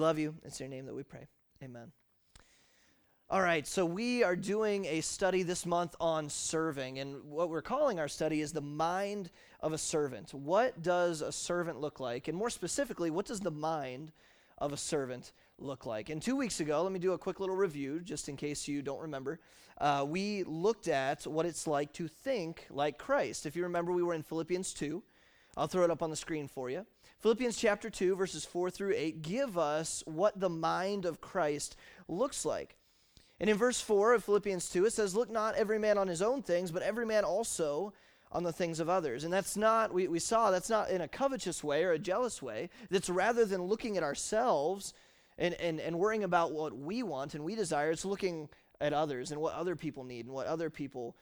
Love you. It's your name that we pray. Amen. All right, so we are doing a study this month on serving, and what we're calling our study is the mind of a servant. What does a servant look like? And more specifically, what does the mind of a servant look like? And two weeks ago, let me do a quick little review just in case you don't remember. Uh, we looked at what it's like to think like Christ. If you remember, we were in Philippians 2. I'll throw it up on the screen for you. Philippians chapter 2, verses 4 through 8 give us what the mind of Christ looks like. And in verse 4 of Philippians 2, it says, Look not every man on his own things, but every man also on the things of others. And that's not, we, we saw, that's not in a covetous way or a jealous way. That's rather than looking at ourselves and, and, and worrying about what we want and we desire, it's looking at others and what other people need and what other people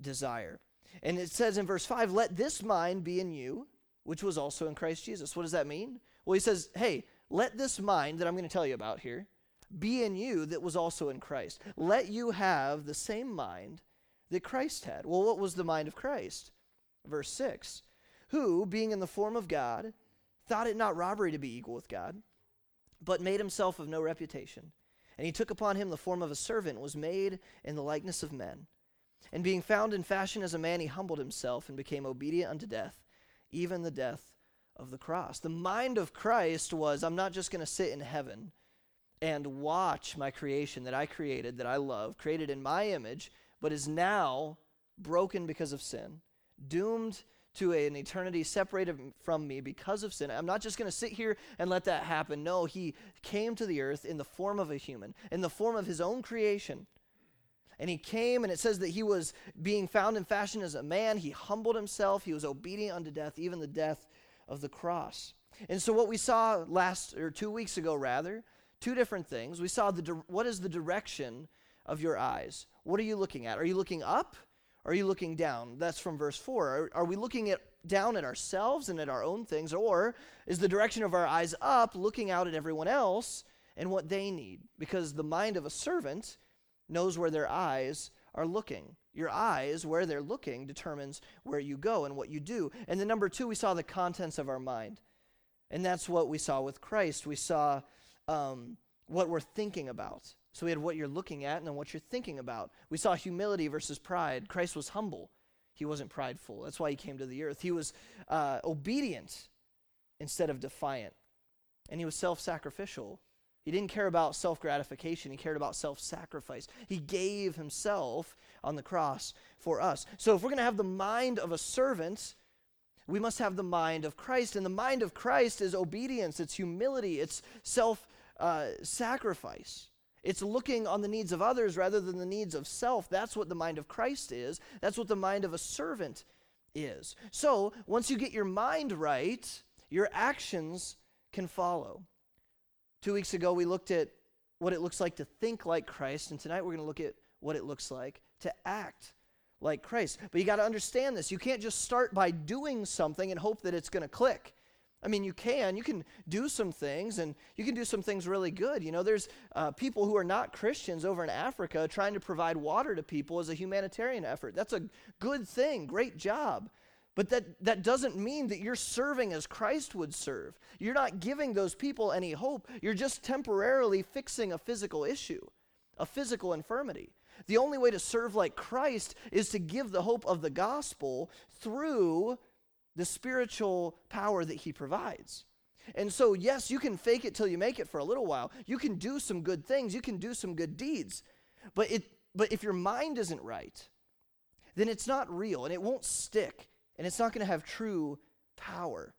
desire. And it says in verse 5, Let this mind be in you, which was also in Christ Jesus. What does that mean? Well, he says, Hey, let this mind that I'm going to tell you about here be in you that was also in Christ. Let you have the same mind that Christ had. Well, what was the mind of Christ? Verse 6 Who, being in the form of God, thought it not robbery to be equal with God, but made himself of no reputation. And he took upon him the form of a servant, was made in the likeness of men. And being found in fashion as a man, he humbled himself and became obedient unto death, even the death of the cross. The mind of Christ was I'm not just going to sit in heaven and watch my creation that I created, that I love, created in my image, but is now broken because of sin, doomed to an eternity separated from me because of sin. I'm not just going to sit here and let that happen. No, he came to the earth in the form of a human, in the form of his own creation. And he came, and it says that he was being found in fashion as a man. He humbled himself. He was obedient unto death, even the death of the cross. And so, what we saw last, or two weeks ago, rather, two different things. We saw the what is the direction of your eyes? What are you looking at? Are you looking up? Or are you looking down? That's from verse 4. Are, are we looking at down at ourselves and at our own things? Or is the direction of our eyes up, looking out at everyone else and what they need? Because the mind of a servant knows where their eyes are looking. Your eyes, where they're looking, determines where you go and what you do. And then, number two, we saw the contents of our mind. And that's what we saw with Christ. We saw um, what we're thinking about. So we had what you're looking at and then what you're thinking about. We saw humility versus pride. Christ was humble, he wasn't prideful. That's why he came to the earth. He was uh, obedient instead of defiant, and he was self sacrificial. He didn't care about self gratification, he cared about self sacrifice. He gave himself on the cross for us. So if we're going to have the mind of a servant, we must have the mind of Christ. And the mind of Christ is obedience, it's humility, it's self uh, sacrifice. It's looking on the needs of others rather than the needs of self. That's what the mind of Christ is. That's what the mind of a servant is. So, once you get your mind right, your actions can follow. Two weeks ago, we looked at what it looks like to think like Christ, and tonight we're going to look at what it looks like to act like Christ. But you got to understand this. You can't just start by doing something and hope that it's going to click. I mean, you can. You can do some things, and you can do some things really good. You know, there's uh, people who are not Christians over in Africa trying to provide water to people as a humanitarian effort. That's a good thing. Great job. But that, that doesn't mean that you're serving as Christ would serve. You're not giving those people any hope. You're just temporarily fixing a physical issue, a physical infirmity. The only way to serve like Christ is to give the hope of the gospel through the spiritual power that he provides. And so, yes, you can fake it till you make it for a little while. You can do some good things, you can do some good deeds. But it but if your mind isn't right, then it's not real and it won't stick and it's not going to have true power.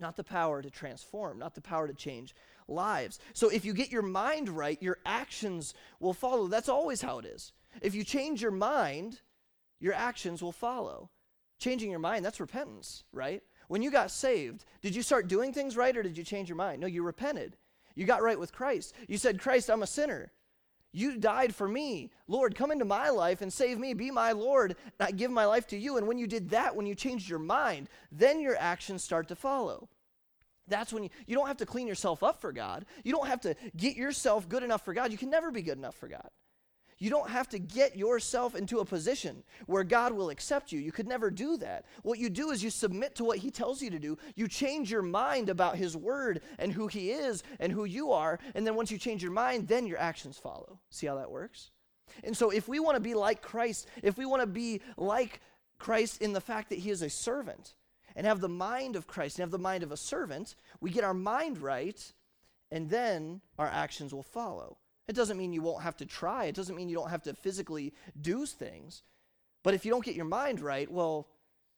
Not the power to transform, not the power to change lives. So if you get your mind right, your actions will follow. That's always how it is. If you change your mind, your actions will follow. Changing your mind, that's repentance, right? When you got saved, did you start doing things right or did you change your mind? No, you repented. You got right with Christ. You said, Christ, I'm a sinner. You died for me. Lord, come into my life and save me. Be my Lord. I give my life to you. And when you did that, when you changed your mind, then your actions start to follow. That's when you, you don't have to clean yourself up for God. You don't have to get yourself good enough for God. You can never be good enough for God. You don't have to get yourself into a position where God will accept you. You could never do that. What you do is you submit to what He tells you to do. You change your mind about His word and who He is and who you are. And then once you change your mind, then your actions follow. See how that works? And so if we want to be like Christ, if we want to be like Christ in the fact that He is a servant and have the mind of Christ and have the mind of a servant, we get our mind right, and then our actions will follow. It doesn't mean you won't have to try. It doesn't mean you don't have to physically do things. But if you don't get your mind right, well,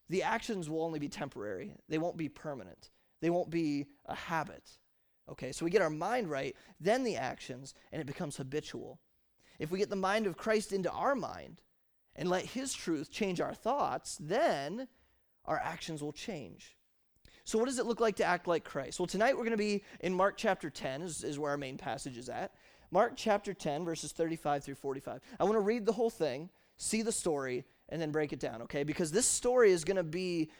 the actions will only be temporary. They won't be permanent. They won't be a habit. Okay, so we get our mind right, then the actions, and it becomes habitual. If we get the mind of Christ into our mind and let His truth change our thoughts, then our actions will change. So, what does it look like to act like Christ? Well, tonight we're going to be in Mark chapter 10, is, is where our main passage is at. Mark chapter 10, verses 35 through 45. I want to read the whole thing, see the story, and then break it down, okay? Because this story is going to be,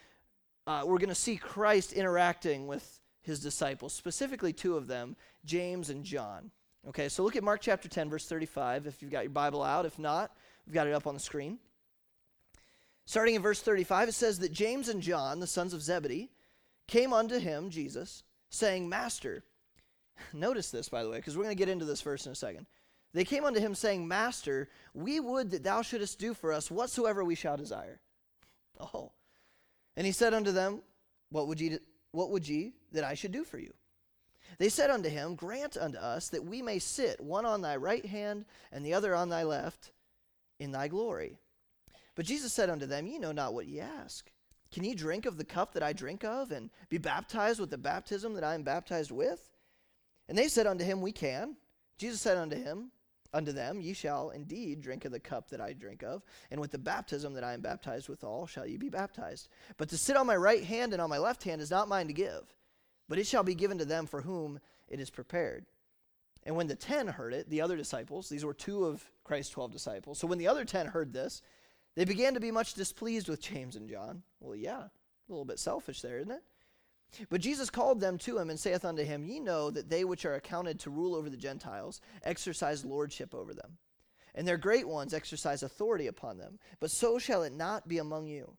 uh, we're going to see Christ interacting with his disciples, specifically two of them, James and John. Okay, so look at Mark chapter 10, verse 35, if you've got your Bible out. If not, we've got it up on the screen. Starting in verse 35, it says that James and John, the sons of Zebedee, came unto him, Jesus, saying, Master, Notice this, by the way, because we're going to get into this verse in a second. They came unto him, saying, Master, we would that thou shouldest do for us whatsoever we shall desire. Oh. And he said unto them, What would ye, what would ye that I should do for you? They said unto him, Grant unto us that we may sit, one on thy right hand and the other on thy left, in thy glory. But Jesus said unto them, Ye know not what ye ask. Can ye drink of the cup that I drink of, and be baptized with the baptism that I am baptized with? And they said unto him, We can. Jesus said unto him, Unto them, ye shall indeed drink of the cup that I drink of, and with the baptism that I am baptized withal shall ye be baptized. But to sit on my right hand and on my left hand is not mine to give, but it shall be given to them for whom it is prepared. And when the ten heard it, the other disciples, these were two of Christ's twelve disciples, so when the other ten heard this, they began to be much displeased with James and John. Well, yeah, a little bit selfish there, isn't it? But Jesus called them to him and saith unto him, Ye know that they which are accounted to rule over the Gentiles exercise lordship over them, and their great ones exercise authority upon them. But so shall it not be among you.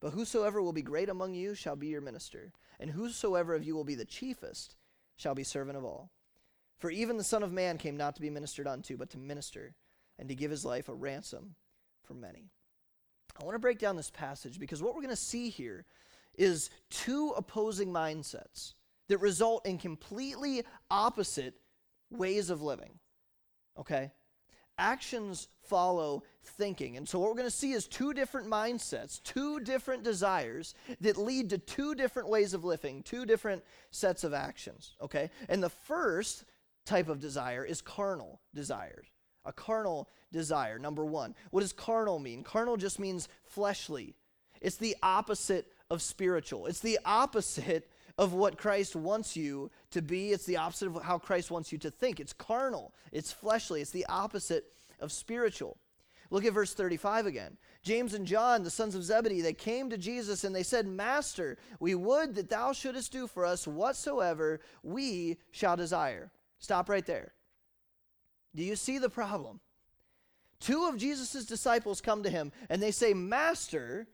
But whosoever will be great among you shall be your minister, and whosoever of you will be the chiefest shall be servant of all. For even the Son of Man came not to be ministered unto, but to minister, and to give his life a ransom for many. I want to break down this passage because what we're going to see here is two opposing mindsets that result in completely opposite ways of living. Okay? Actions follow thinking. And so, what we're going to see is two different mindsets, two different desires that lead to two different ways of living, two different sets of actions. Okay? And the first type of desire is carnal desires. A carnal desire, number one. What does carnal mean? Carnal just means fleshly, it's the opposite of spiritual. It's the opposite of what Christ wants you to be. It's the opposite of how Christ wants you to think. It's carnal, it's fleshly, it's the opposite of spiritual. Look at verse 35 again. James and John, the sons of Zebedee, they came to Jesus and they said, Master, we would that thou shouldest do for us whatsoever we shall desire. Stop right there. Do you see the problem? Two of Jesus' disciples come to him and they say, Master,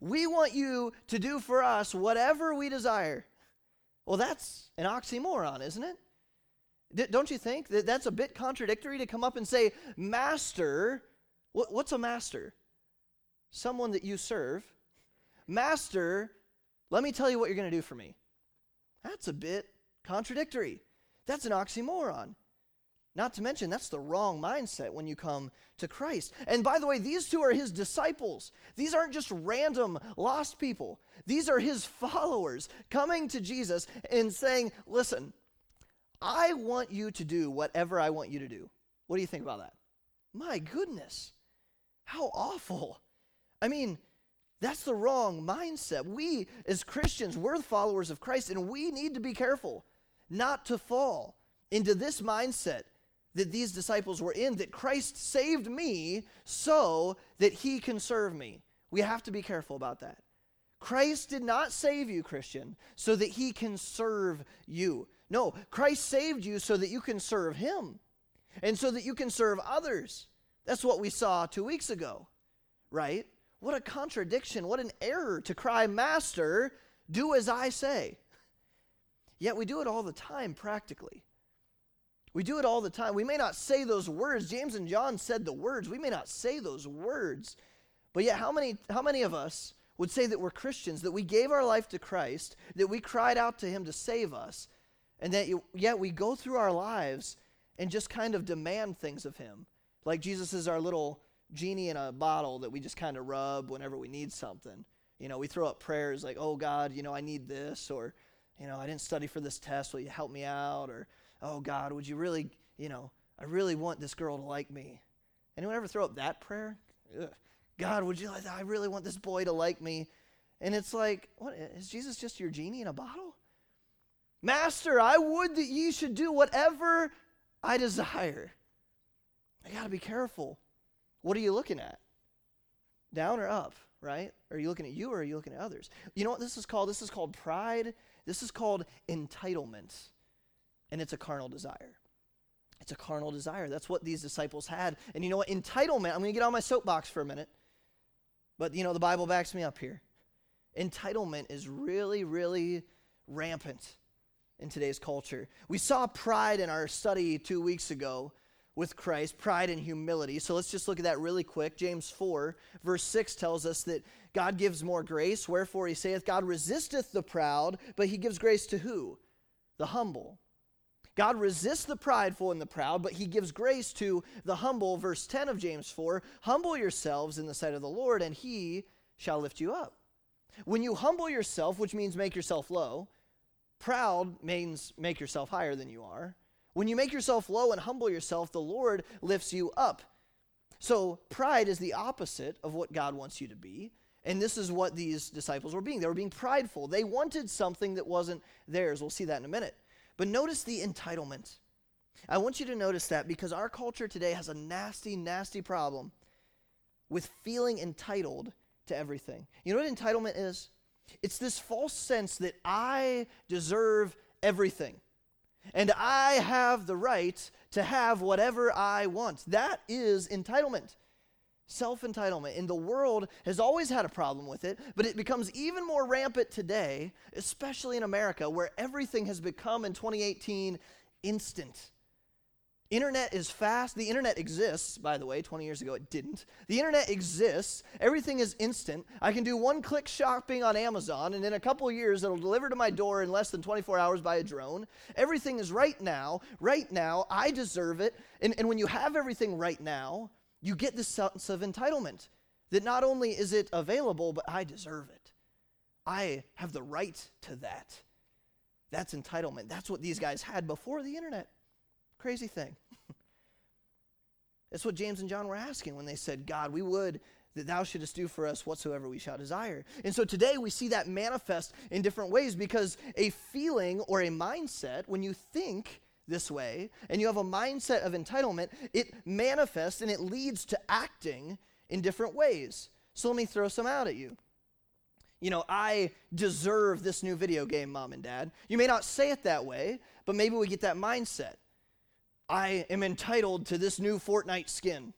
we want you to do for us whatever we desire. Well, that's an oxymoron, isn't it? D- don't you think that that's a bit contradictory to come up and say, Master, what, what's a master? Someone that you serve. Master, let me tell you what you're going to do for me. That's a bit contradictory. That's an oxymoron. Not to mention, that's the wrong mindset when you come to Christ. And by the way, these two are his disciples. These aren't just random lost people, these are his followers coming to Jesus and saying, Listen, I want you to do whatever I want you to do. What do you think about that? My goodness, how awful. I mean, that's the wrong mindset. We, as Christians, we're followers of Christ, and we need to be careful not to fall into this mindset that these disciples were in that Christ saved me so that he can serve me. We have to be careful about that. Christ did not save you, Christian, so that he can serve you. No, Christ saved you so that you can serve him and so that you can serve others. That's what we saw two weeks ago, right? What a contradiction, what an error to cry, Master, do as I say. Yet we do it all the time practically. We do it all the time. We may not say those words. James and John said the words. We may not say those words. But yet, how many, how many of us would say that we're Christians, that we gave our life to Christ, that we cried out to Him to save us, and that yet we go through our lives and just kind of demand things of Him? Like Jesus is our little genie in a bottle that we just kind of rub whenever we need something. You know, we throw up prayers like, oh God, you know, I need this, or, you know, I didn't study for this test. Will you help me out? Or, oh God, would you really, you know, I really want this girl to like me. Anyone ever throw up that prayer? Ugh. God, would you like I really want this boy to like me. And it's like, what is Jesus just your genie in a bottle? Master, I would that ye should do whatever I desire. I got to be careful. What are you looking at? Down or up, right? Are you looking at you or are you looking at others? You know what this is called? This is called pride. This is called entitlement. And it's a carnal desire. It's a carnal desire. That's what these disciples had. And you know what? Entitlement, I'm going to get on my soapbox for a minute. But you know, the Bible backs me up here. Entitlement is really, really rampant in today's culture. We saw pride in our study two weeks ago with Christ, pride and humility. So let's just look at that really quick. James 4, verse 6 tells us that God gives more grace. Wherefore he saith, God resisteth the proud, but he gives grace to who? The humble. God resists the prideful and the proud, but he gives grace to the humble. Verse 10 of James 4 Humble yourselves in the sight of the Lord, and he shall lift you up. When you humble yourself, which means make yourself low, proud means make yourself higher than you are. When you make yourself low and humble yourself, the Lord lifts you up. So, pride is the opposite of what God wants you to be. And this is what these disciples were being. They were being prideful. They wanted something that wasn't theirs. We'll see that in a minute. But notice the entitlement. I want you to notice that because our culture today has a nasty, nasty problem with feeling entitled to everything. You know what entitlement is? It's this false sense that I deserve everything and I have the right to have whatever I want. That is entitlement. Self entitlement. And the world has always had a problem with it, but it becomes even more rampant today, especially in America, where everything has become in 2018 instant. Internet is fast. The internet exists, by the way. 20 years ago, it didn't. The internet exists. Everything is instant. I can do one click shopping on Amazon, and in a couple years, it'll deliver to my door in less than 24 hours by a drone. Everything is right now. Right now, I deserve it. And, and when you have everything right now, you get this sense of entitlement that not only is it available, but I deserve it. I have the right to that. That's entitlement. That's what these guys had before the internet. Crazy thing. That's what James and John were asking when they said, God, we would that thou shouldest do for us whatsoever we shall desire. And so today we see that manifest in different ways because a feeling or a mindset, when you think this way and you have a mindset of entitlement, it manifests and it leads to acting in different ways. So let me throw some out at you. You know, I deserve this new video game, mom and dad. You may not say it that way, but maybe we get that mindset. I am entitled to this new Fortnite skin.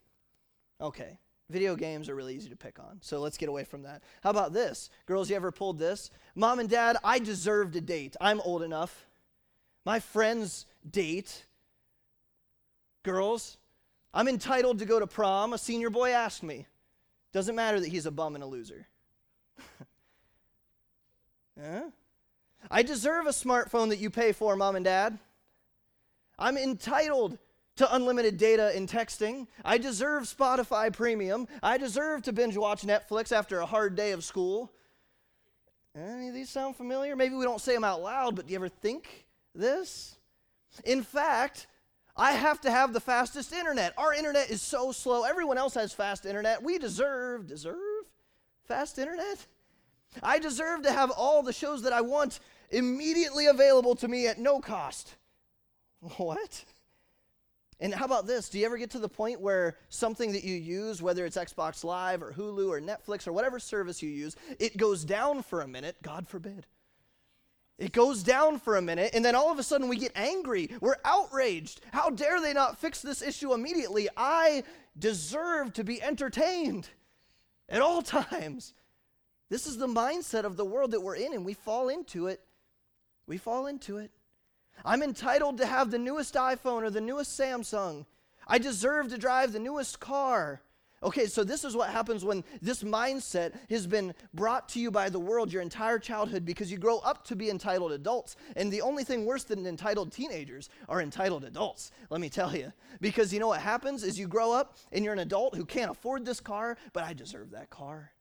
Okay, video games are really easy to pick on, so let's get away from that. How about this? Girls, you ever pulled this? Mom and dad, I deserve a date. I'm old enough. My friends date. Girls, I'm entitled to go to prom. A senior boy asked me. Doesn't matter that he's a bum and a loser. huh? I deserve a smartphone that you pay for, mom and dad. I'm entitled to unlimited data and texting. I deserve Spotify premium. I deserve to binge watch Netflix after a hard day of school. Any of these sound familiar? Maybe we don't say them out loud, but do you ever think this? In fact, I have to have the fastest internet. Our internet is so slow. Everyone else has fast internet. We deserve, deserve fast internet? I deserve to have all the shows that I want immediately available to me at no cost. What? And how about this? Do you ever get to the point where something that you use, whether it's Xbox Live or Hulu or Netflix or whatever service you use, it goes down for a minute? God forbid. It goes down for a minute, and then all of a sudden we get angry. We're outraged. How dare they not fix this issue immediately? I deserve to be entertained at all times. This is the mindset of the world that we're in, and we fall into it. We fall into it. I'm entitled to have the newest iPhone or the newest Samsung. I deserve to drive the newest car. Okay, so this is what happens when this mindset has been brought to you by the world your entire childhood because you grow up to be entitled adults. And the only thing worse than entitled teenagers are entitled adults, let me tell you. Because you know what happens is you grow up and you're an adult who can't afford this car, but I deserve that car.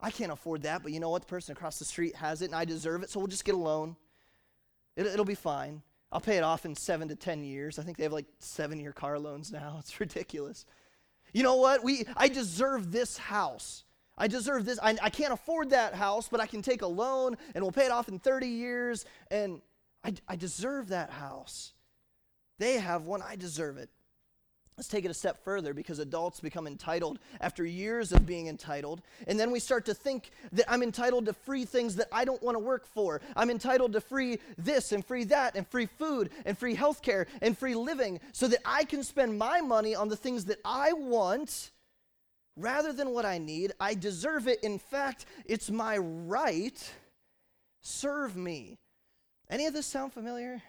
I can't afford that, but you know what? The person across the street has it and I deserve it, so we'll just get a loan. It, it'll be fine. I'll pay it off in seven to 10 years. I think they have like seven year car loans now. It's ridiculous. You know what? We, I deserve this house. I deserve this. I, I can't afford that house, but I can take a loan and we'll pay it off in 30 years. And I, I deserve that house. They have one. I deserve it. Let's take it a step further because adults become entitled after years of being entitled. And then we start to think that I'm entitled to free things that I don't want to work for. I'm entitled to free this and free that and free food and free health care and free living so that I can spend my money on the things that I want rather than what I need. I deserve it. In fact, it's my right. Serve me. Any of this sound familiar?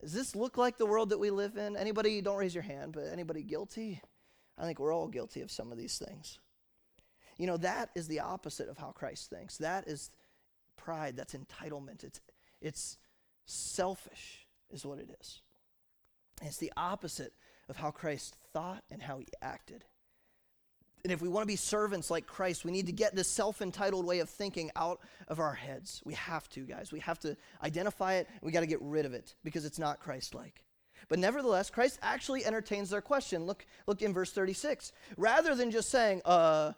Does this look like the world that we live in? Anybody, don't raise your hand, but anybody guilty? I think we're all guilty of some of these things. You know, that is the opposite of how Christ thinks. That is pride, that's entitlement. It's, it's selfish, is what it is. It's the opposite of how Christ thought and how he acted. And if we want to be servants like Christ, we need to get this self entitled way of thinking out of our heads. We have to, guys. We have to identify it. We got to get rid of it because it's not Christ like. But nevertheless, Christ actually entertains their question. Look, look in verse 36. Rather than just saying, uh,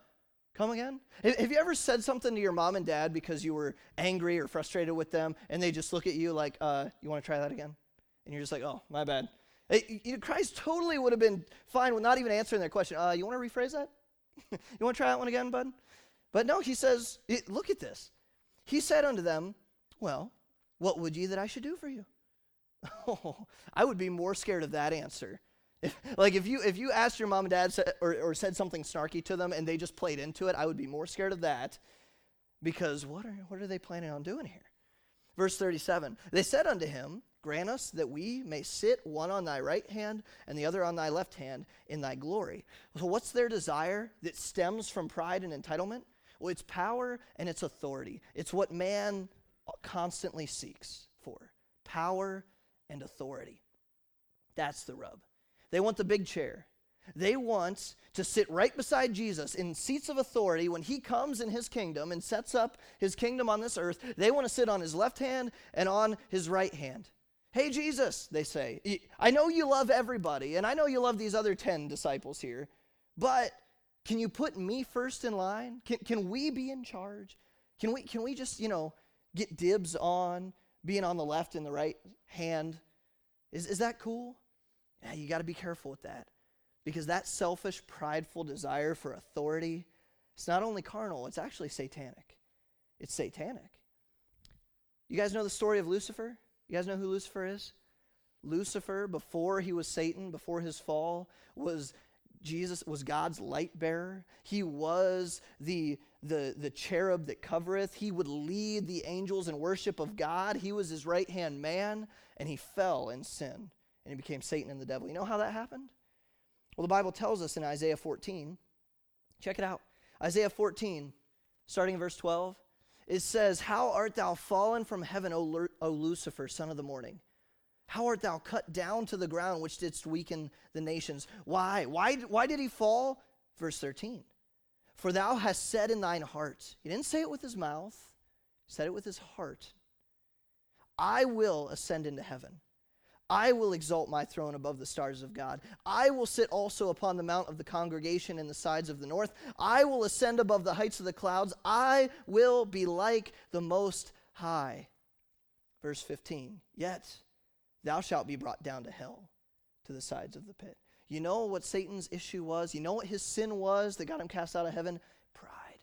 come again? Have you ever said something to your mom and dad because you were angry or frustrated with them and they just look at you like, uh, you want to try that again? And you're just like, oh, my bad. Christ totally would have been fine with not even answering their question. Uh, you want to rephrase that? you want to try that one again, bud? But no, he says, look at this. He said unto them, Well, what would ye that I should do for you? Oh, I would be more scared of that answer. If, like if you if you asked your mom and dad or, or said something snarky to them and they just played into it, I would be more scared of that because what are what are they planning on doing here? Verse 37. They said unto him, Grant us that we may sit one on thy right hand and the other on thy left hand in thy glory. So, what's their desire that stems from pride and entitlement? Well, it's power and it's authority. It's what man constantly seeks for power and authority. That's the rub. They want the big chair. They want to sit right beside Jesus in seats of authority when he comes in his kingdom and sets up his kingdom on this earth. They want to sit on his left hand and on his right hand. Hey, Jesus, they say, I know you love everybody, and I know you love these other 10 disciples here, but can you put me first in line? Can, can we be in charge? Can we, can we just, you know, get dibs on being on the left and the right hand? Is, is that cool? Yeah, you got to be careful with that because that selfish, prideful desire for authority, it's not only carnal, it's actually satanic. It's satanic. You guys know the story of Lucifer? You guys know who Lucifer is? Lucifer, before he was Satan, before his fall, was Jesus was God's light bearer. He was the, the, the cherub that covereth. He would lead the angels in worship of God. He was his right hand man, and he fell in sin, and he became Satan and the devil. You know how that happened? Well, the Bible tells us in Isaiah 14. Check it out. Isaiah 14, starting in verse 12 it says, How art thou fallen from heaven, o, Lucifer, son of the morning? How art thou cut down to the ground, which didst weaken the nations? Why? Why, why did he fall? Verse 13. For thou hast said in thine heart, he didn't say it with his mouth, he said it with his heart, I will ascend into heaven. I will exalt my throne above the stars of God. I will sit also upon the mount of the congregation in the sides of the north. I will ascend above the heights of the clouds. I will be like the Most High. Verse 15 Yet thou shalt be brought down to hell, to the sides of the pit. You know what Satan's issue was? You know what his sin was that got him cast out of heaven? Pride.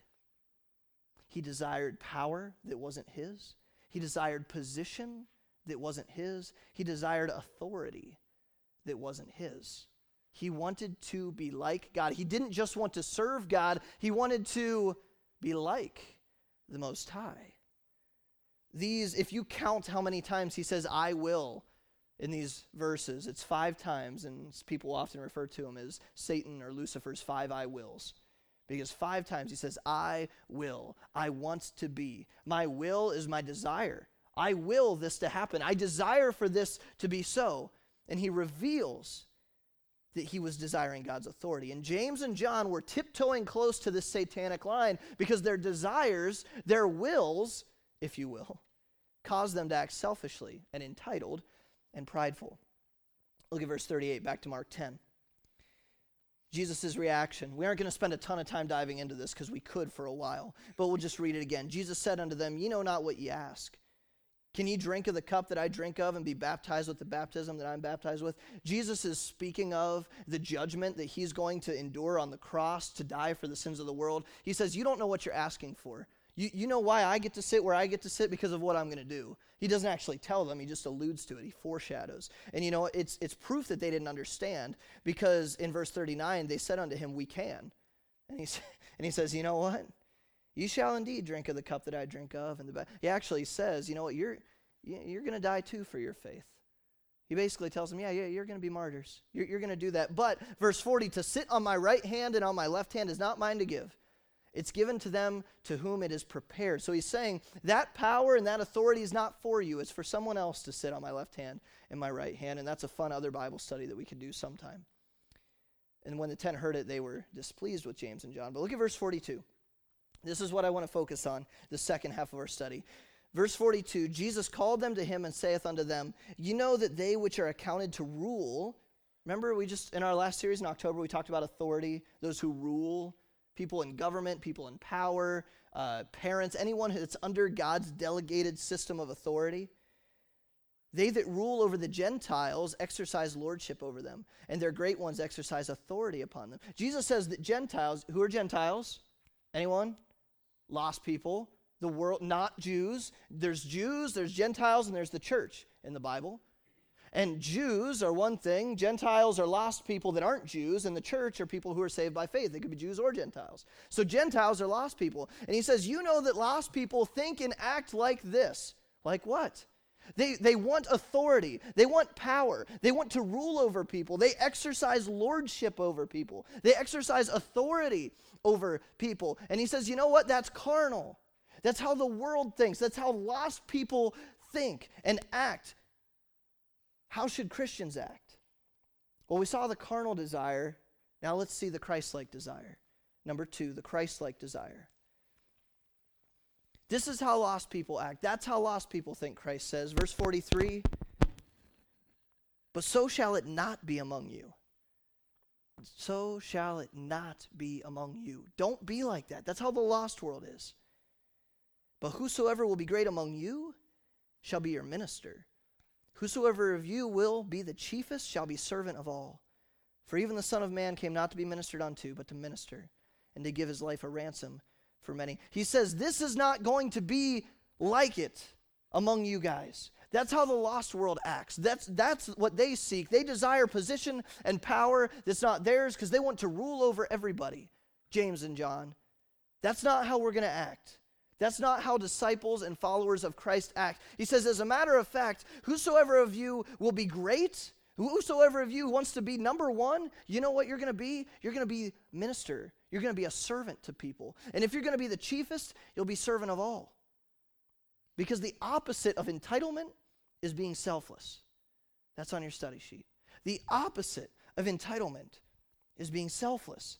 He desired power that wasn't his. He desired position that wasn't his. He desired authority that wasn't his. He wanted to be like God. He didn't just want to serve God, he wanted to be like the Most High. These, if you count how many times he says, I will, in these verses, it's five times, and people often refer to him as Satan or Lucifer's five I wills. Because five times he says, I will. I want to be. My will is my desire. I will this to happen. I desire for this to be so. And he reveals that he was desiring God's authority. And James and John were tiptoeing close to this satanic line because their desires, their wills, if you will, caused them to act selfishly and entitled and prideful. Look at verse 38, back to Mark 10. Jesus' reaction. We aren't going to spend a ton of time diving into this because we could for a while, but we'll just read it again. Jesus said unto them, Ye know not what ye ask. Can you drink of the cup that I drink of and be baptized with the baptism that I'm baptized with? Jesus is speaking of the judgment that he's going to endure on the cross to die for the sins of the world. He says, You don't know what you're asking for. You, you know why I get to sit where I get to sit? Because of what I'm going to do. He doesn't actually tell them, he just alludes to it. He foreshadows. And you know, it's, it's proof that they didn't understand because in verse 39, they said unto him, We can. And he, and he says, You know what? You shall indeed drink of the cup that I drink of. And the he actually says, you know what, you're, you're going to die too for your faith. He basically tells them, yeah, yeah, you're going to be martyrs. You're, you're going to do that. But, verse 40, to sit on my right hand and on my left hand is not mine to give. It's given to them to whom it is prepared. So he's saying that power and that authority is not for you. It's for someone else to sit on my left hand and my right hand. And that's a fun other Bible study that we could do sometime. And when the ten heard it, they were displeased with James and John. But look at verse 42. This is what I want to focus on, the second half of our study. Verse 42 Jesus called them to him and saith unto them, You know that they which are accounted to rule, remember we just, in our last series in October, we talked about authority, those who rule, people in government, people in power, uh, parents, anyone that's under God's delegated system of authority. They that rule over the Gentiles exercise lordship over them, and their great ones exercise authority upon them. Jesus says that Gentiles, who are Gentiles? Anyone? Lost people, the world, not Jews. There's Jews, there's Gentiles, and there's the church in the Bible. And Jews are one thing, Gentiles are lost people that aren't Jews, and the church are people who are saved by faith. They could be Jews or Gentiles. So Gentiles are lost people. And he says, You know that lost people think and act like this. Like what? They, they want authority. They want power. They want to rule over people. They exercise lordship over people. They exercise authority over people. And he says, you know what? That's carnal. That's how the world thinks. That's how lost people think and act. How should Christians act? Well, we saw the carnal desire. Now let's see the Christ like desire. Number two, the Christ like desire. This is how lost people act. That's how lost people think, Christ says. Verse 43 But so shall it not be among you. So shall it not be among you. Don't be like that. That's how the lost world is. But whosoever will be great among you shall be your minister. Whosoever of you will be the chiefest shall be servant of all. For even the Son of Man came not to be ministered unto, but to minister, and to give his life a ransom for many. He says, This is not going to be like it among you guys. That's how the lost world acts. That's, that's what they seek. They desire position and power that's not theirs because they want to rule over everybody, James and John. That's not how we're going to act. That's not how disciples and followers of Christ act. He says, as a matter of fact, whosoever of you will be great, whosoever of you wants to be number one, you know what you're going to be? You're going to be minister. You're going to be a servant to people. And if you're going to be the chiefest, you'll be servant of all. Because the opposite of entitlement is being selfless. That's on your study sheet. The opposite of entitlement is being selfless.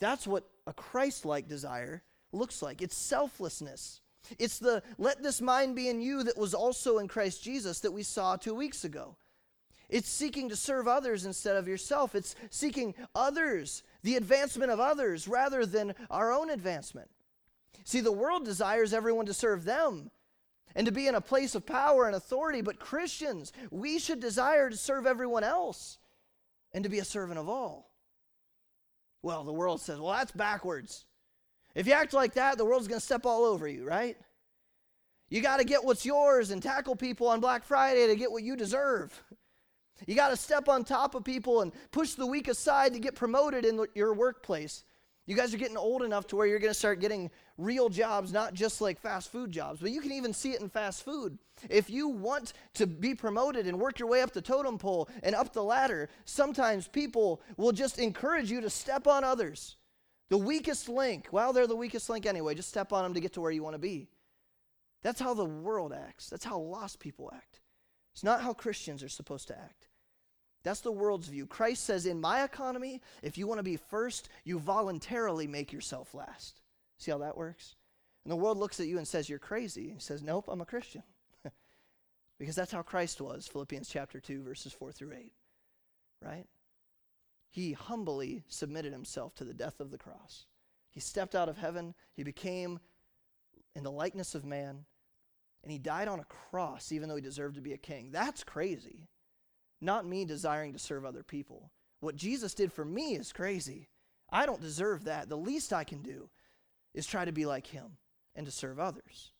That's what a Christ like desire looks like it's selflessness. It's the let this mind be in you that was also in Christ Jesus that we saw two weeks ago. It's seeking to serve others instead of yourself. It's seeking others, the advancement of others, rather than our own advancement. See, the world desires everyone to serve them and to be in a place of power and authority, but Christians, we should desire to serve everyone else and to be a servant of all. Well, the world says, well, that's backwards. If you act like that, the world's going to step all over you, right? You got to get what's yours and tackle people on Black Friday to get what you deserve. You got to step on top of people and push the weak aside to get promoted in your workplace. You guys are getting old enough to where you're going to start getting real jobs, not just like fast food jobs, but you can even see it in fast food. If you want to be promoted and work your way up the totem pole and up the ladder, sometimes people will just encourage you to step on others. The weakest link, well, they're the weakest link anyway, just step on them to get to where you want to be. That's how the world acts. That's how lost people act. It's not how Christians are supposed to act. That's the world's view. Christ says, in my economy, if you want to be first, you voluntarily make yourself last. See how that works? And the world looks at you and says, You're crazy. He says, Nope, I'm a Christian. because that's how Christ was, Philippians chapter 2, verses 4 through 8. Right? He humbly submitted himself to the death of the cross. He stepped out of heaven, he became in the likeness of man, and he died on a cross, even though he deserved to be a king. That's crazy. Not me desiring to serve other people. What Jesus did for me is crazy. I don't deserve that. The least I can do is try to be like him and to serve others.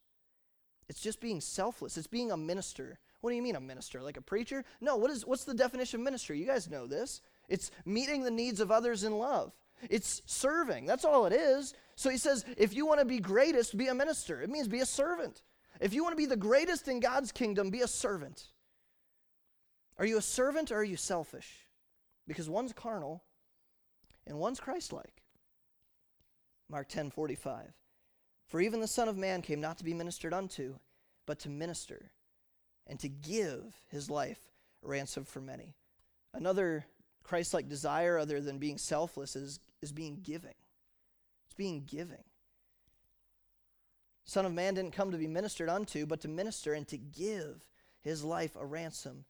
It's just being selfless. It's being a minister. What do you mean a minister? Like a preacher? No, what is what's the definition of ministry? You guys know this. It's meeting the needs of others in love. It's serving. That's all it is. So he says, if you want to be greatest, be a minister. It means be a servant. If you want to be the greatest in God's kingdom, be a servant. Are you a servant or are you selfish? Because one's carnal and one's Christ like. Mark 10 45. For even the Son of Man came not to be ministered unto, but to minister, and to give his life a ransom for many. Another Christ like desire, other than being selfless, is, is being giving. It's being giving. Son of Man didn't come to be ministered unto, but to minister and to give his life a ransom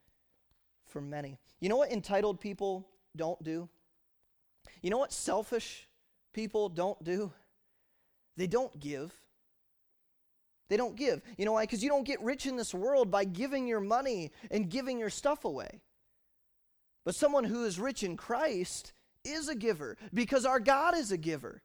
for many. You know what entitled people don't do? You know what selfish people don't do? They don't give. They don't give. You know why? Because you don't get rich in this world by giving your money and giving your stuff away. But someone who is rich in Christ is a giver because our God is a giver.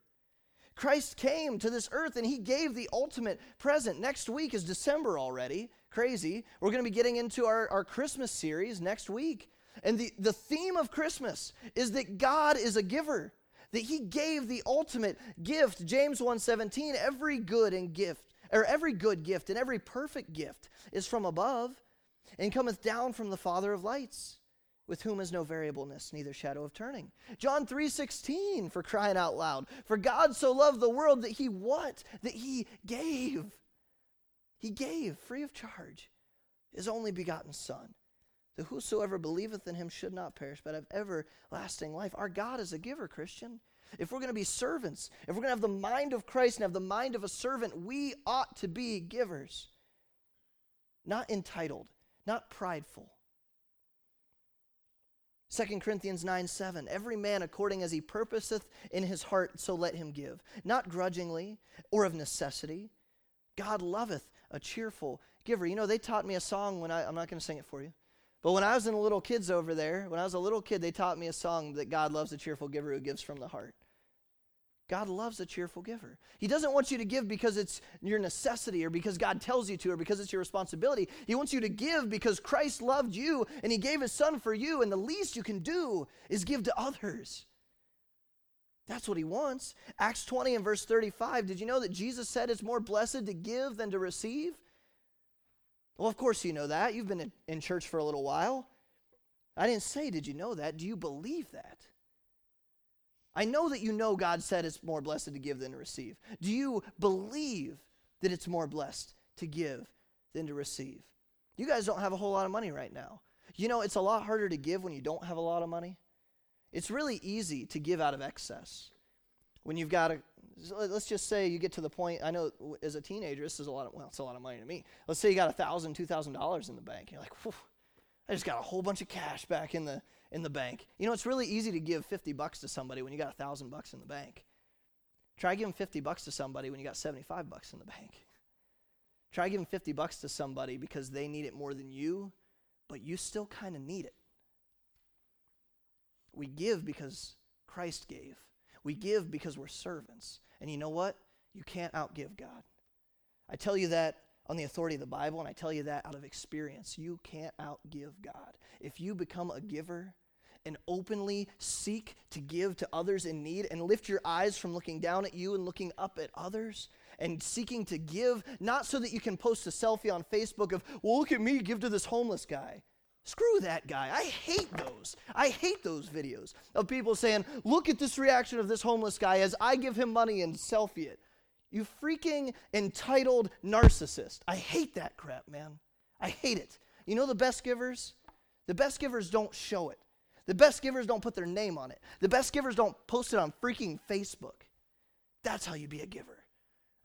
Christ came to this earth and he gave the ultimate present. Next week is December already crazy. We're going to be getting into our, our Christmas series next week. And the, the theme of Christmas is that God is a giver, that he gave the ultimate gift. James 1:17, every good and gift, or every good gift and every perfect gift is from above and cometh down from the Father of lights, with whom is no variableness, neither shadow of turning. John 3:16, for crying out loud. For God so loved the world that he what? That he gave he gave free of charge his only begotten Son, that whosoever believeth in him should not perish, but have everlasting life. Our God is a giver, Christian. If we're going to be servants, if we're going to have the mind of Christ and have the mind of a servant, we ought to be givers. Not entitled, not prideful. 2 Corinthians 9 7. Every man according as he purposeth in his heart, so let him give. Not grudgingly or of necessity. God loveth a cheerful giver. You know, they taught me a song when I, I'm not going to sing it for you. But when I was in the little kids over there, when I was a little kid, they taught me a song that God loves a cheerful giver who gives from the heart. God loves a cheerful giver. He doesn't want you to give because it's your necessity or because God tells you to or because it's your responsibility. He wants you to give because Christ loved you and He gave His Son for you, and the least you can do is give to others. That's what he wants. Acts 20 and verse 35. Did you know that Jesus said it's more blessed to give than to receive? Well, of course you know that. You've been in church for a little while. I didn't say, did you know that? Do you believe that? I know that you know God said it's more blessed to give than to receive. Do you believe that it's more blessed to give than to receive? You guys don't have a whole lot of money right now. You know, it's a lot harder to give when you don't have a lot of money. It's really easy to give out of excess. When you've got a, let's just say you get to the point, I know as a teenager, this is a lot of, well, it's a lot of money to me. Let's say you got a thousand, two thousand dollars in the bank. You're like, I just got a whole bunch of cash back in the, in the bank. You know, it's really easy to give 50 bucks to somebody when you got a thousand bucks in the bank. Try giving 50 bucks to somebody when you got 75 bucks in the bank. Try giving 50 bucks to somebody because they need it more than you, but you still kind of need it. We give because Christ gave. We give because we're servants. And you know what? You can't outgive God. I tell you that on the authority of the Bible, and I tell you that out of experience. You can't outgive God. If you become a giver and openly seek to give to others in need and lift your eyes from looking down at you and looking up at others and seeking to give, not so that you can post a selfie on Facebook of, well, look at me, give to this homeless guy. Screw that guy. I hate those. I hate those videos of people saying, look at this reaction of this homeless guy as I give him money and selfie it. You freaking entitled narcissist. I hate that crap, man. I hate it. You know the best givers? The best givers don't show it. The best givers don't put their name on it. The best givers don't post it on freaking Facebook. That's how you be a giver.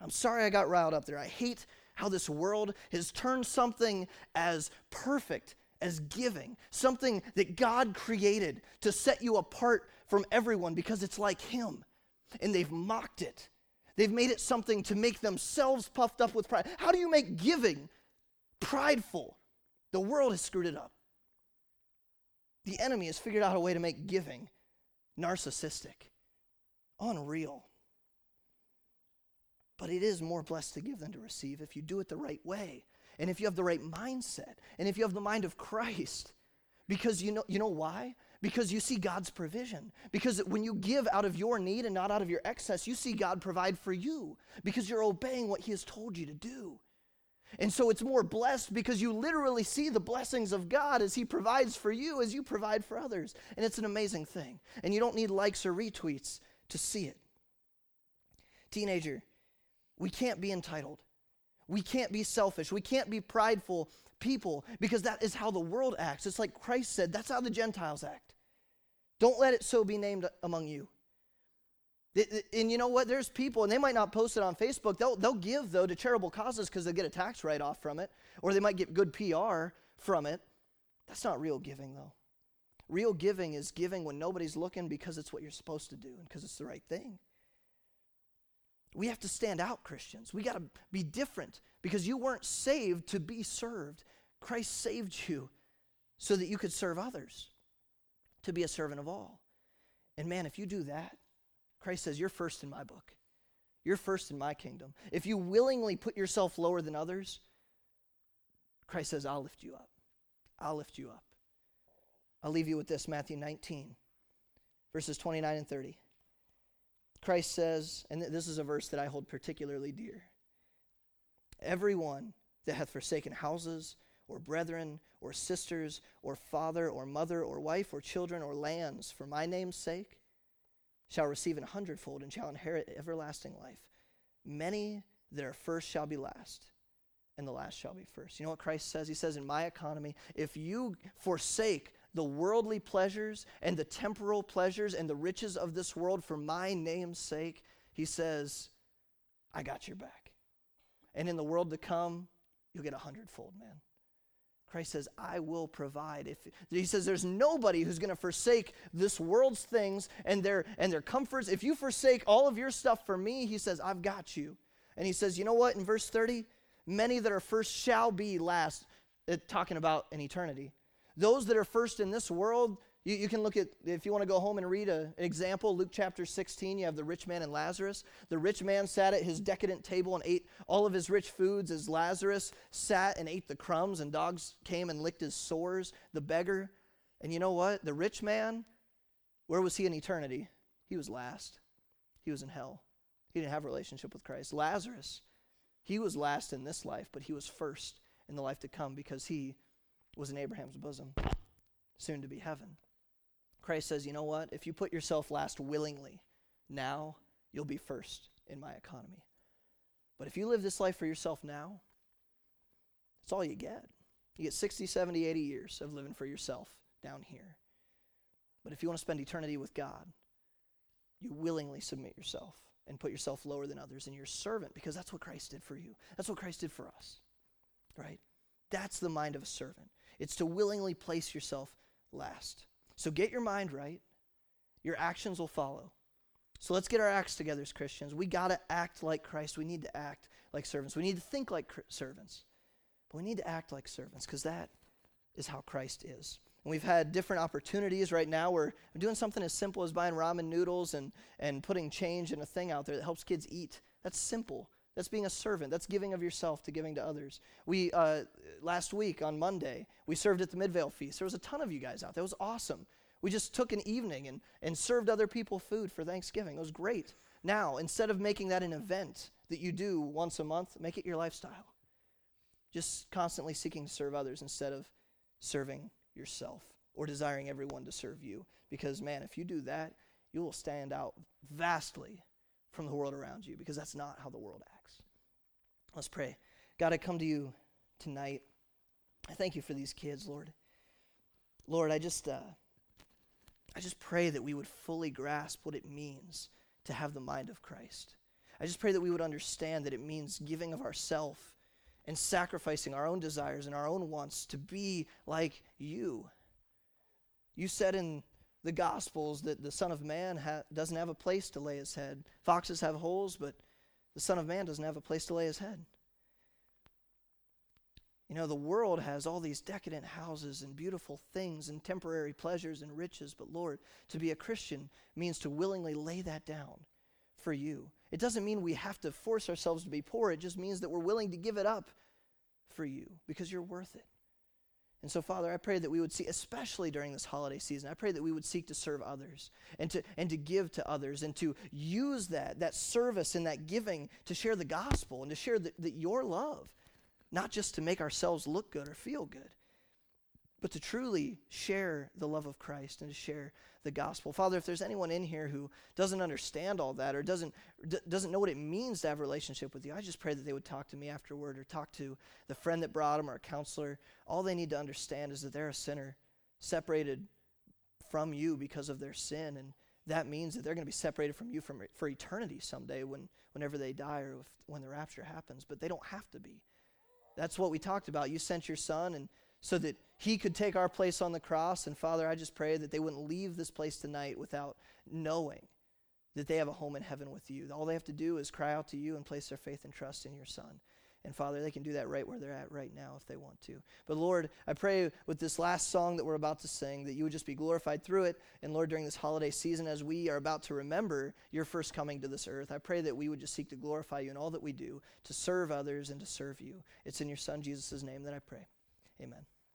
I'm sorry I got riled up there. I hate how this world has turned something as perfect as giving, something that God created to set you apart from everyone because it's like Him. And they've mocked it They've made it something to make themselves puffed up with pride. How do you make giving prideful? The world has screwed it up. The enemy has figured out a way to make giving narcissistic, unreal. But it is more blessed to give than to receive if you do it the right way. And if you have the right mindset, and if you have the mind of Christ. Because you know, you know why? because you see God's provision. Because when you give out of your need and not out of your excess, you see God provide for you because you're obeying what He has told you to do. And so it's more blessed because you literally see the blessings of God as He provides for you, as you provide for others. And it's an amazing thing. And you don't need likes or retweets to see it. Teenager, we can't be entitled. We can't be selfish. We can't be prideful people because that is how the world acts. It's like Christ said, that's how the Gentiles act. Don't let it so be named among you. And you know what? There's people, and they might not post it on Facebook. They'll, they'll give, though, to charitable causes because they'll get a tax write off from it, or they might get good PR from it. That's not real giving, though. Real giving is giving when nobody's looking because it's what you're supposed to do and because it's the right thing. We have to stand out, Christians. We got to be different because you weren't saved to be served. Christ saved you so that you could serve others, to be a servant of all. And man, if you do that, Christ says, You're first in my book. You're first in my kingdom. If you willingly put yourself lower than others, Christ says, I'll lift you up. I'll lift you up. I'll leave you with this Matthew 19, verses 29 and 30. Christ says, and this is a verse that I hold particularly dear Everyone that hath forsaken houses, or brethren, or sisters, or father, or mother, or wife, or children, or lands, for my name's sake, shall receive an hundredfold and shall inherit everlasting life. Many that are first shall be last, and the last shall be first. You know what Christ says? He says, In my economy, if you forsake the worldly pleasures and the temporal pleasures and the riches of this world for my name's sake, he says, I got your back. And in the world to come, you'll get a hundredfold, man. Christ says, I will provide. If he says there's nobody who's going to forsake this world's things and their and their comforts. If you forsake all of your stuff for me, he says, I've got you. And he says, you know what? In verse 30, many that are first shall be last. Talking about an eternity. Those that are first in this world, you, you can look at, if you want to go home and read a, an example, Luke chapter 16, you have the rich man and Lazarus. The rich man sat at his decadent table and ate all of his rich foods as Lazarus sat and ate the crumbs, and dogs came and licked his sores. The beggar. And you know what? The rich man, where was he in eternity? He was last. He was in hell. He didn't have a relationship with Christ. Lazarus, he was last in this life, but he was first in the life to come because he was in Abraham's bosom, soon to be heaven. Christ says, you know what? If you put yourself last willingly, now you'll be first in my economy. But if you live this life for yourself now, that's all you get. You get 60, 70, 80 years of living for yourself down here. But if you want to spend eternity with God, you willingly submit yourself and put yourself lower than others and you're servant because that's what Christ did for you. That's what Christ did for us. Right? That's the mind of a servant. It's to willingly place yourself last. So get your mind right. Your actions will follow. So let's get our acts together as Christians. We got to act like Christ. We need to act like servants. We need to think like cr- servants. But we need to act like servants because that is how Christ is. And we've had different opportunities right now. We're doing something as simple as buying ramen noodles and, and putting change in a thing out there that helps kids eat. That's simple. That's being a servant. That's giving of yourself to giving to others. We uh, last week on Monday we served at the Midvale Feast. There was a ton of you guys out. That was awesome. We just took an evening and, and served other people food for Thanksgiving. It was great. Now, instead of making that an event that you do once a month, make it your lifestyle. Just constantly seeking to serve others instead of serving yourself or desiring everyone to serve you. Because, man, if you do that, you will stand out vastly from the world around you because that's not how the world acts. Let's pray. God, I come to you tonight. I thank you for these kids, Lord. Lord, I just, uh, I just pray that we would fully grasp what it means to have the mind of Christ. I just pray that we would understand that it means giving of ourself and sacrificing our own desires and our own wants to be like you. You said in the Gospels that the Son of Man ha- doesn't have a place to lay his head. Foxes have holes, but the Son of Man doesn't have a place to lay his head. You know, the world has all these decadent houses and beautiful things and temporary pleasures and riches, but Lord, to be a Christian means to willingly lay that down for you. It doesn't mean we have to force ourselves to be poor, it just means that we're willing to give it up for you because you're worth it. And so, Father, I pray that we would see, especially during this holiday season, I pray that we would seek to serve others and to, and to give to others and to use that, that service and that giving to share the gospel and to share the, your love, not just to make ourselves look good or feel good, but to truly share the love of Christ and to share the gospel. Father, if there's anyone in here who doesn't understand all that or doesn't d- doesn't know what it means to have a relationship with you, I just pray that they would talk to me afterward or talk to the friend that brought them or a counselor. All they need to understand is that they're a sinner, separated from you because of their sin, and that means that they're going to be separated from you from, for eternity someday when whenever they die or if, when the rapture happens. But they don't have to be. That's what we talked about. You sent your son and so that he could take our place on the cross. And Father, I just pray that they wouldn't leave this place tonight without knowing that they have a home in heaven with you. All they have to do is cry out to you and place their faith and trust in your Son. And Father, they can do that right where they're at right now if they want to. But Lord, I pray with this last song that we're about to sing that you would just be glorified through it. And Lord, during this holiday season, as we are about to remember your first coming to this earth, I pray that we would just seek to glorify you in all that we do, to serve others and to serve you. It's in your Son, Jesus' name, that I pray. Amen.